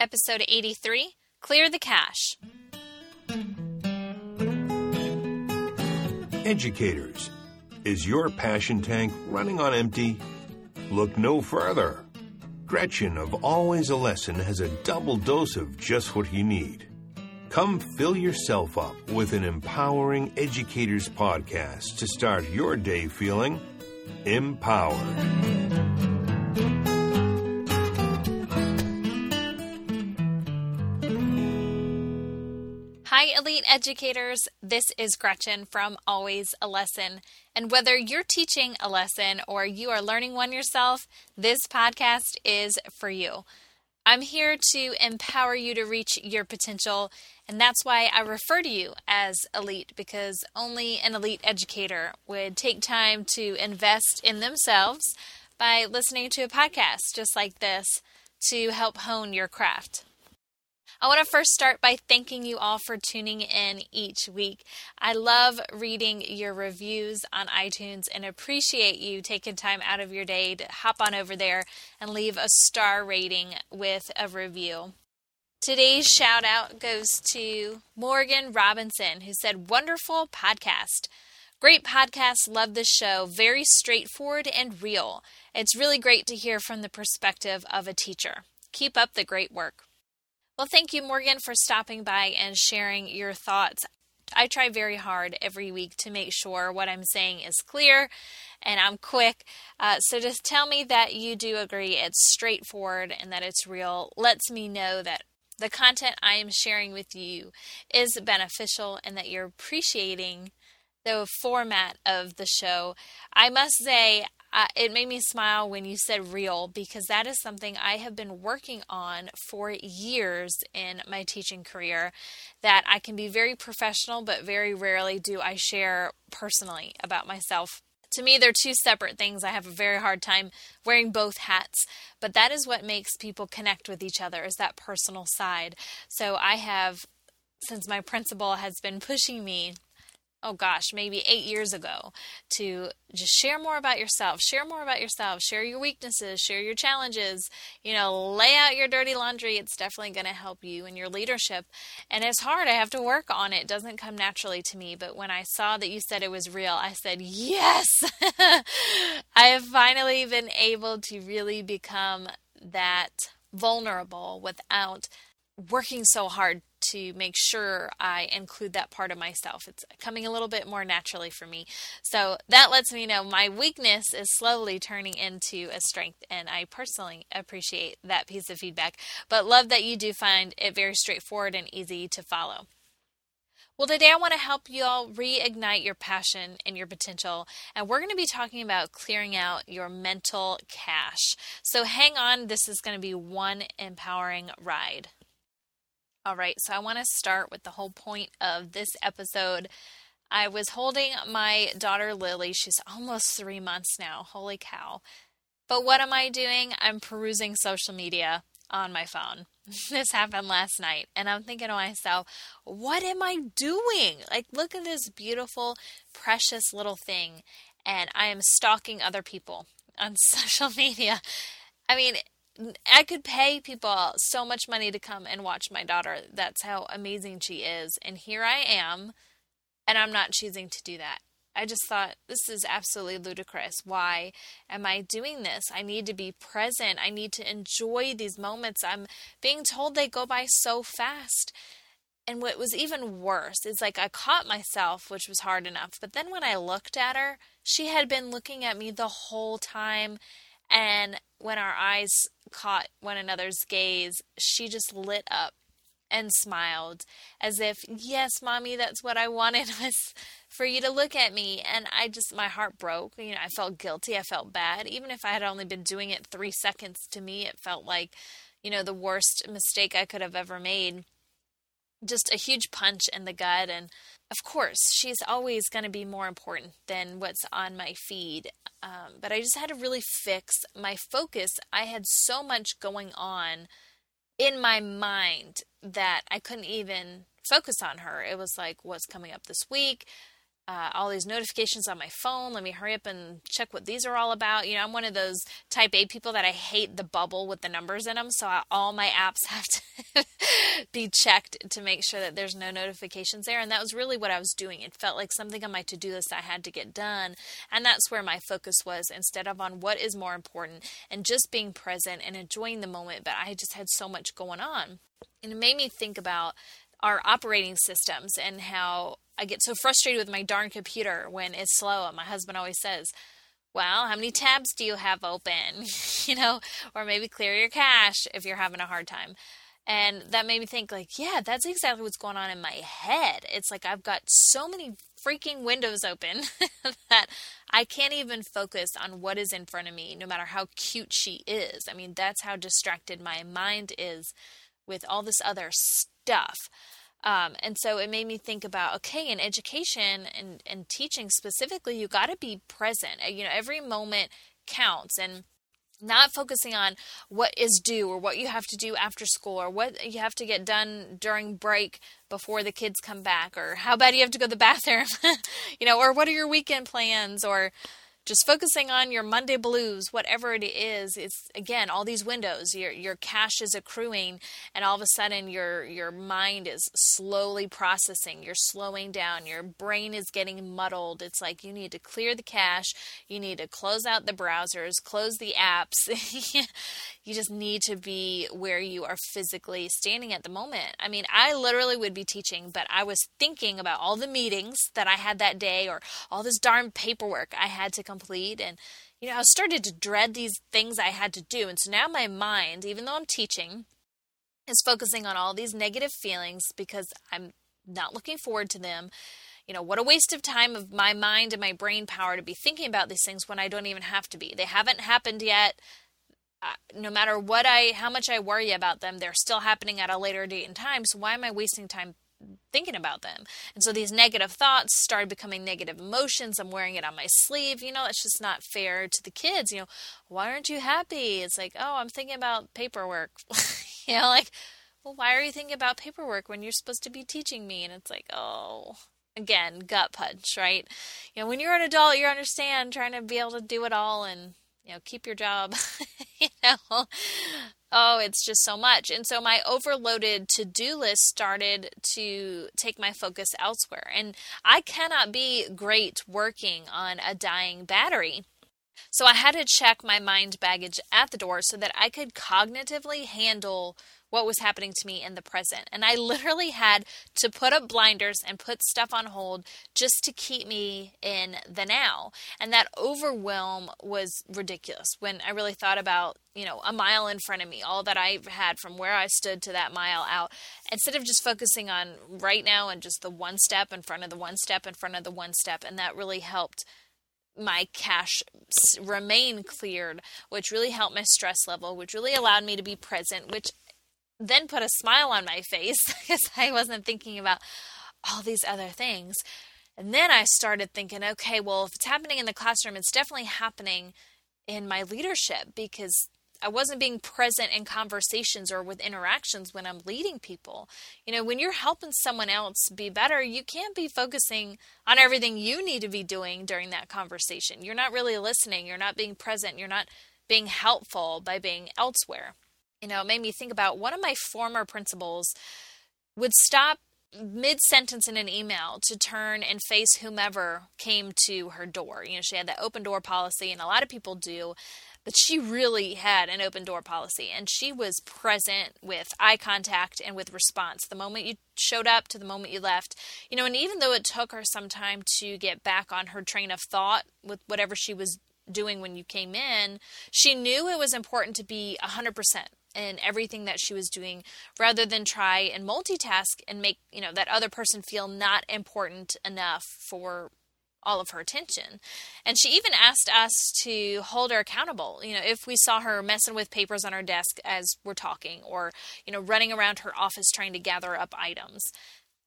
Episode 83 Clear the Cache. Educators, is your passion tank running on empty? Look no further. Gretchen of Always a Lesson has a double dose of just what you need. Come fill yourself up with an empowering educators podcast to start your day feeling empowered. Hi, Elite Educators. This is Gretchen from Always a Lesson. And whether you're teaching a lesson or you are learning one yourself, this podcast is for you. I'm here to empower you to reach your potential, and that's why I refer to you as elite because only an elite educator would take time to invest in themselves by listening to a podcast just like this to help hone your craft. I want to first start by thanking you all for tuning in each week. I love reading your reviews on iTunes and appreciate you taking time out of your day to hop on over there and leave a star rating with a review. Today's shout out goes to Morgan Robinson, who said, Wonderful podcast. Great podcast. Love this show. Very straightforward and real. It's really great to hear from the perspective of a teacher. Keep up the great work. Well, thank you, Morgan, for stopping by and sharing your thoughts. I try very hard every week to make sure what I'm saying is clear and I'm quick. Uh, so just tell me that you do agree it's straightforward and that it's real lets me know that the content I am sharing with you is beneficial and that you're appreciating the format of the show. I must say, uh, it made me smile when you said real because that is something I have been working on for years in my teaching career. That I can be very professional, but very rarely do I share personally about myself. To me, they're two separate things. I have a very hard time wearing both hats, but that is what makes people connect with each other is that personal side. So I have, since my principal has been pushing me oh gosh, maybe eight years ago to just share more about yourself, share more about yourself, share your weaknesses, share your challenges, you know, lay out your dirty laundry. It's definitely going to help you in your leadership. And it's hard. I have to work on it. It doesn't come naturally to me. But when I saw that you said it was real, I said, yes, I have finally been able to really become that vulnerable without working so hard to make sure I include that part of myself. It's coming a little bit more naturally for me. So that lets me know my weakness is slowly turning into a strength, and I personally appreciate that piece of feedback. But love that you do find it very straightforward and easy to follow. Well, today I want to help you all reignite your passion and your potential, and we're going to be talking about clearing out your mental cache. So hang on, this is going to be one empowering ride. All right, so I want to start with the whole point of this episode. I was holding my daughter Lily. She's almost three months now. Holy cow. But what am I doing? I'm perusing social media on my phone. This happened last night, and I'm thinking to myself, what am I doing? Like, look at this beautiful, precious little thing, and I am stalking other people on social media. I mean, I could pay people so much money to come and watch my daughter. That's how amazing she is. And here I am, and I'm not choosing to do that. I just thought this is absolutely ludicrous. Why am I doing this? I need to be present. I need to enjoy these moments. I'm being told they go by so fast. And what was even worse is like I caught myself, which was hard enough. But then when I looked at her, she had been looking at me the whole time. And when our eyes caught one another's gaze, she just lit up and smiled as if, yes, mommy, that's what I wanted was for you to look at me. And I just, my heart broke. You know, I felt guilty. I felt bad. Even if I had only been doing it three seconds to me, it felt like, you know, the worst mistake I could have ever made. Just a huge punch in the gut. And of course, she's always going to be more important than what's on my feed. Um, but I just had to really fix my focus. I had so much going on in my mind that I couldn't even focus on her. It was like, what's coming up this week? Uh, all these notifications on my phone. Let me hurry up and check what these are all about. You know, I'm one of those type A people that I hate the bubble with the numbers in them. So I, all my apps have to be checked to make sure that there's no notifications there. And that was really what I was doing. It felt like something on my to do list I had to get done. And that's where my focus was instead of on what is more important and just being present and enjoying the moment. But I just had so much going on. And it made me think about our operating systems and how I get so frustrated with my darn computer when it's slow. And my husband always says, well, how many tabs do you have open? you know, or maybe clear your cache if you're having a hard time. And that made me think, like, yeah, that's exactly what's going on in my head. It's like I've got so many freaking windows open that I can't even focus on what is in front of me, no matter how cute she is. I mean, that's how distracted my mind is with all this other stuff. Um, and so it made me think about okay, in education and, and teaching specifically, you got to be present. Uh, you know, every moment counts. And not focusing on what is due or what you have to do after school or what you have to get done during break before the kids come back or how bad you have to go to the bathroom you know or what are your weekend plans or just focusing on your Monday blues, whatever it is, it's again all these windows. Your your cache is accruing, and all of a sudden your your mind is slowly processing. You're slowing down. Your brain is getting muddled. It's like you need to clear the cache. You need to close out the browsers, close the apps. you just need to be where you are physically standing at the moment. I mean, I literally would be teaching, but I was thinking about all the meetings that I had that day, or all this darn paperwork I had to complete and you know, I started to dread these things I had to do. And so now my mind, even though I'm teaching, is focusing on all these negative feelings because I'm not looking forward to them. You know, what a waste of time of my mind and my brain power to be thinking about these things when I don't even have to be. They haven't happened yet. Uh, no matter what I, how much I worry about them, they're still happening at a later date and time. So why am I wasting time thinking about them. And so these negative thoughts started becoming negative emotions. I'm wearing it on my sleeve. You know, it's just not fair to the kids. You know, why aren't you happy? It's like, oh, I'm thinking about paperwork. you know, like, well, why are you thinking about paperwork when you're supposed to be teaching me? And it's like, oh, again, gut punch, right? You know, when you're an adult, you understand trying to be able to do it all and you know, keep your job, you know. Oh, it's just so much. And so my overloaded to do list started to take my focus elsewhere. And I cannot be great working on a dying battery. So I had to check my mind baggage at the door so that I could cognitively handle what was happening to me in the present. And I literally had to put up blinders and put stuff on hold just to keep me in the now. And that overwhelm was ridiculous when I really thought about, you know, a mile in front of me, all that I had from where I stood to that mile out. Instead of just focusing on right now and just the one step in front of the one step in front of the one step. And that really helped my cache remain cleared, which really helped my stress level, which really allowed me to be present, which then put a smile on my face because I wasn't thinking about all these other things. And then I started thinking, okay, well, if it's happening in the classroom, it's definitely happening in my leadership because I wasn't being present in conversations or with interactions when I'm leading people. You know, when you're helping someone else be better, you can't be focusing on everything you need to be doing during that conversation. You're not really listening, you're not being present, you're not being helpful by being elsewhere you know, it made me think about one of my former principals would stop mid sentence in an email to turn and face whomever came to her door. You know, she had that open door policy, and a lot of people do, but she really had an open door policy, and she was present with eye contact and with response the moment you showed up to the moment you left. You know, and even though it took her some time to get back on her train of thought with whatever she was doing when you came in, she knew it was important to be 100% in everything that she was doing rather than try and multitask and make, you know, that other person feel not important enough for all of her attention. And she even asked us to hold her accountable. You know, if we saw her messing with papers on her desk as we're talking or, you know, running around her office trying to gather up items.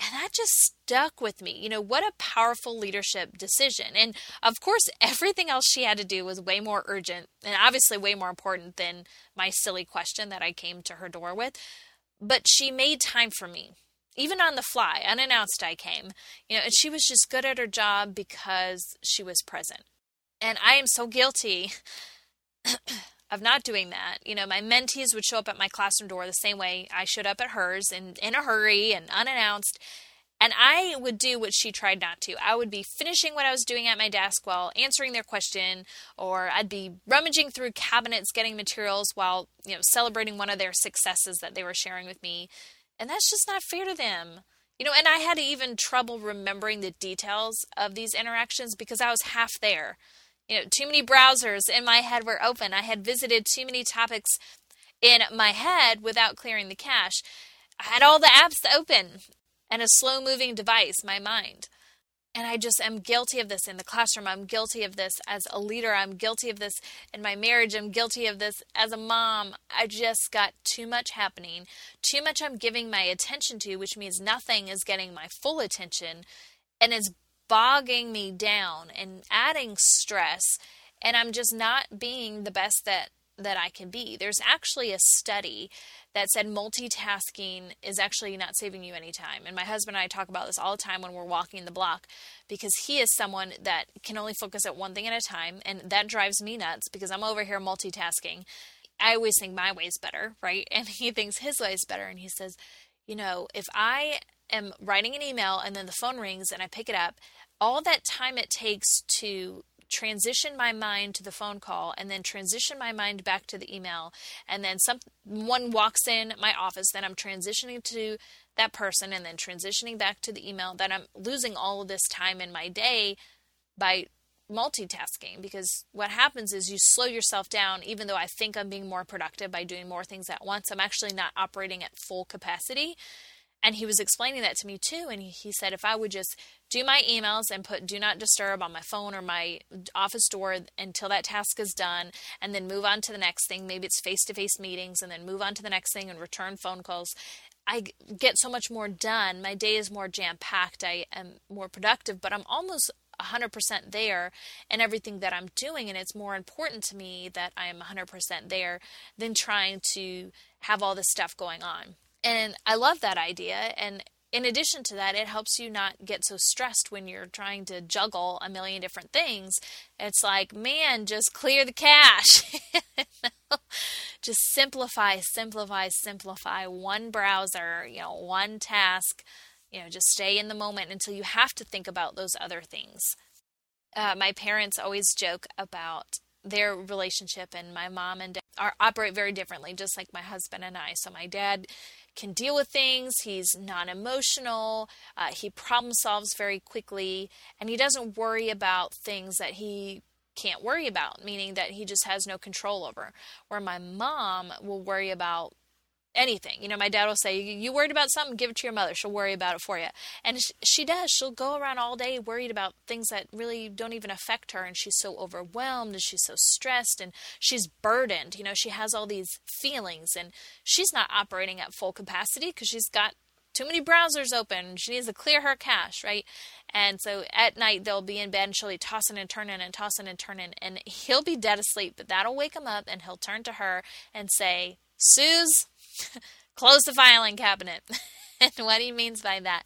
And that just stuck with me. You know, what a powerful leadership decision. And of course, everything else she had to do was way more urgent and obviously way more important than my silly question that I came to her door with. But she made time for me even on the fly, unannounced, I came. You know, and she was just good at her job because she was present. And I am so guilty of not doing that. You know, my mentees would show up at my classroom door the same way I showed up at hers and in a hurry and unannounced. And I would do what she tried not to. I would be finishing what I was doing at my desk while answering their question, or I'd be rummaging through cabinets getting materials while, you know, celebrating one of their successes that they were sharing with me. And that's just not fair to them. You know, and I had even trouble remembering the details of these interactions because I was half there. You know, too many browsers in my head were open. I had visited too many topics in my head without clearing the cache. I had all the apps open and a slow moving device, my mind. And I just am guilty of this in the classroom. I'm guilty of this as a leader. I'm guilty of this in my marriage. I'm guilty of this as a mom. I just got too much happening, too much I'm giving my attention to, which means nothing is getting my full attention and it's bogging me down and adding stress. And I'm just not being the best that that I can be. There's actually a study that said multitasking is actually not saving you any time. And my husband and I talk about this all the time when we're walking the block because he is someone that can only focus at one thing at a time. And that drives me nuts because I'm over here multitasking. I always think my way is better, right? And he thinks his way is better. And he says, you know, if I am writing an email and then the phone rings and I pick it up, all that time it takes to transition my mind to the phone call and then transition my mind back to the email and then someone walks in my office then i'm transitioning to that person and then transitioning back to the email then i'm losing all of this time in my day by multitasking because what happens is you slow yourself down even though i think i'm being more productive by doing more things at once. I'm actually not operating at full capacity and he was explaining that to me too. And he, said if I would just do my emails and put do not disturb on my phone or my office door until that task is done, and then move on to the next thing, maybe it's face to face meetings, and then move on to the next thing and return phone calls. I get so much more done. My day is more jam packed. I am more productive, but I'm almost 100% there in everything that I'm doing. And it's more important to me that I am 100% there than trying to have all this stuff going on. And I love that idea. And in addition to that, it helps you not get so stressed when you're trying to juggle a million different things. It's like, man, just clear the cache. just simplify, simplify, simplify one browser, you know, one task. You know, just stay in the moment until you have to think about those other things. Uh, my parents always joke about their relationship and my mom and dad are operate very differently just like my husband and I. So my dad can deal with things. He's non emotional. Uh, he problem solves very quickly. And he doesn't worry about things that he can't worry about, meaning that he just has no control over. Where my mom will worry about anything. You know, my dad will say, "You worried about something? Give it to your mother. She'll worry about it for you." And she does. She'll go around all day worried about things that really don't even affect her, and she's so overwhelmed and she's so stressed and she's burdened. You know, she has all these feelings, and she's not operating at full capacity because she's got too many browsers open. She needs to clear her cache, right? And so at night they'll be in bed and she'll be tossing and turning and tossing and turning, and he'll be dead asleep, but that'll wake him up, and he'll turn to her and say, "Suze." close the filing cabinet. and what he means by that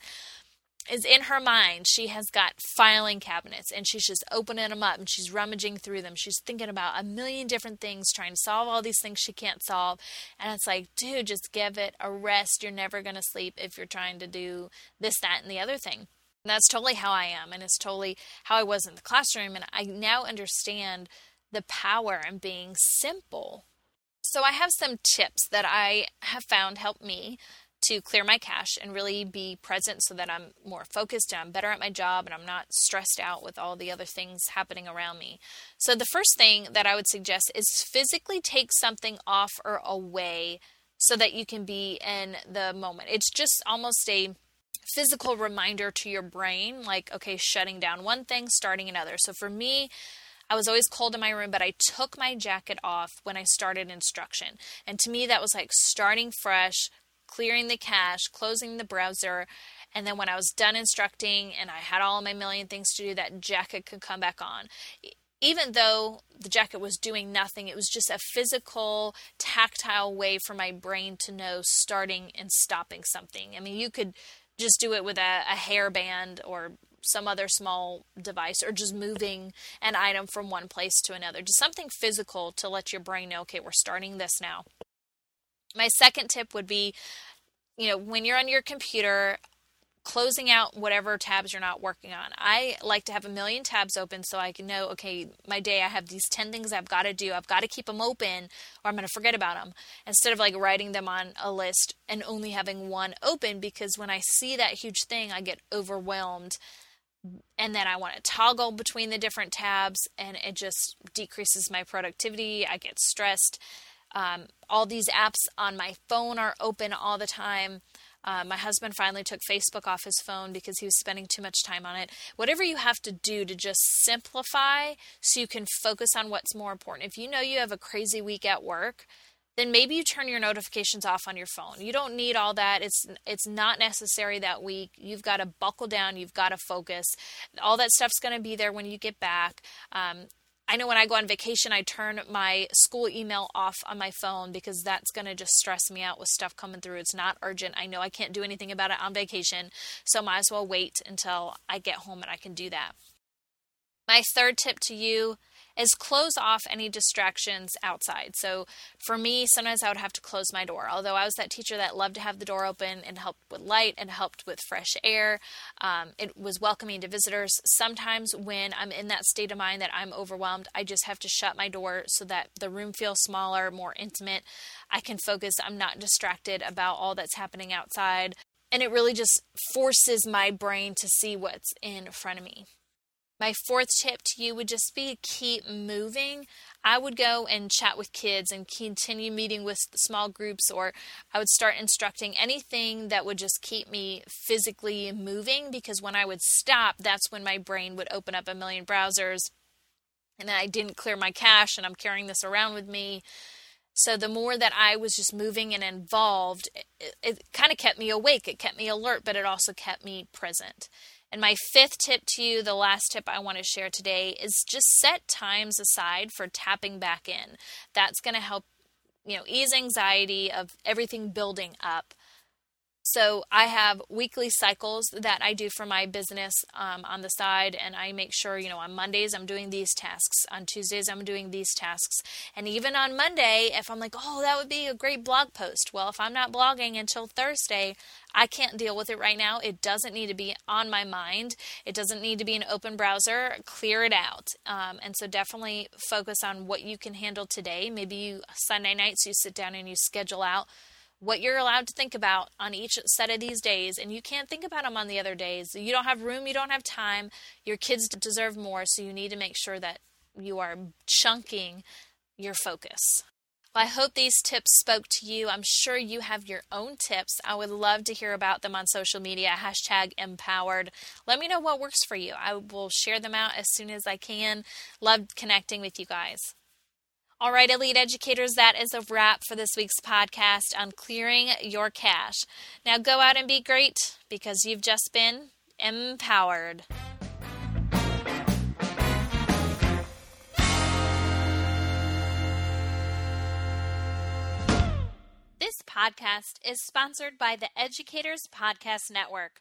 is in her mind, she has got filing cabinets and she's just opening them up and she's rummaging through them. She's thinking about a million different things, trying to solve all these things she can't solve. And it's like, dude, just give it a rest. You're never going to sleep if you're trying to do this, that, and the other thing. And that's totally how I am. And it's totally how I was in the classroom. And I now understand the power in being simple so I have some tips that I have found help me to clear my cache and really be present so that I'm more focused and I'm better at my job and I'm not stressed out with all the other things happening around me. So the first thing that I would suggest is physically take something off or away so that you can be in the moment. It's just almost a physical reminder to your brain like okay, shutting down one thing, starting another. So for me, I was always cold in my room, but I took my jacket off when I started instruction. And to me, that was like starting fresh, clearing the cache, closing the browser. And then when I was done instructing and I had all my million things to do, that jacket could come back on. even though the jacket was doing nothing, it was just a physical, tactile way for my brain to know starting and stopping something. I mean, you could just do it with a, a hairband or some other small device or just moving an item from one place to another. Just something physical to let your brain know, okay, we're starting this now. My second tip would be you know, when you're on your computer, closing out whatever tabs you're not working on. I like to have a million tabs open so I can know, okay, my day I have these 10 things I've got to do. I've got to keep them open or I'm going to forget about them. Instead of like writing them on a list and only having one open because when I see that huge thing, I get overwhelmed and then I want to toggle between the different tabs and it just decreases my productivity. I get stressed. Um, all these apps on my phone are open all the time. Uh, my husband finally took Facebook off his phone because he was spending too much time on it. Whatever you have to do to just simplify so you can focus on what's more important. If you know you have a crazy week at work, then maybe you turn your notifications off on your phone. You don't need all that. It's it's not necessary that week. You've got to buckle down. You've got to focus. All that stuff's going to be there when you get back. Um, I know when I go on vacation, I turn my school email off on my phone because that's going to just stress me out with stuff coming through. It's not urgent. I know I can't do anything about it on vacation, so might as well wait until I get home and I can do that. My third tip to you is close off any distractions outside. So for me, sometimes I would have to close my door. Although I was that teacher that loved to have the door open and helped with light and helped with fresh air, um, it was welcoming to visitors. Sometimes when I'm in that state of mind that I'm overwhelmed, I just have to shut my door so that the room feels smaller, more intimate. I can focus. I'm not distracted about all that's happening outside. And it really just forces my brain to see what's in front of me. My fourth tip to you would just be keep moving. I would go and chat with kids and continue meeting with small groups, or I would start instructing anything that would just keep me physically moving because when I would stop, that's when my brain would open up a million browsers and I didn't clear my cache and I'm carrying this around with me. So the more that I was just moving and involved, it, it kind of kept me awake. It kept me alert, but it also kept me present. And my fifth tip to you, the last tip I want to share today, is just set times aside for tapping back in. That's going to help, you know, ease anxiety of everything building up. So I have weekly cycles that I do for my business um, on the side, and I make sure, you know, on Mondays I'm doing these tasks, on Tuesdays I'm doing these tasks, and even on Monday, if I'm like, oh, that would be a great blog post, well, if I'm not blogging until Thursday, I can't deal with it right now. It doesn't need to be on my mind. It doesn't need to be an open browser. Clear it out. Um, and so definitely focus on what you can handle today. Maybe you Sunday nights you sit down and you schedule out what you're allowed to think about on each set of these days, and you can't think about them on the other days. You don't have room, you don't have time. Your kids deserve more, so you need to make sure that you are chunking your focus. Well, I hope these tips spoke to you. I'm sure you have your own tips. I would love to hear about them on social media. Hashtag empowered. Let me know what works for you. I will share them out as soon as I can. Love connecting with you guys. All right, elite educators, that is a wrap for this week's podcast on clearing your cache. Now go out and be great because you've just been empowered. This podcast is sponsored by the Educators Podcast Network,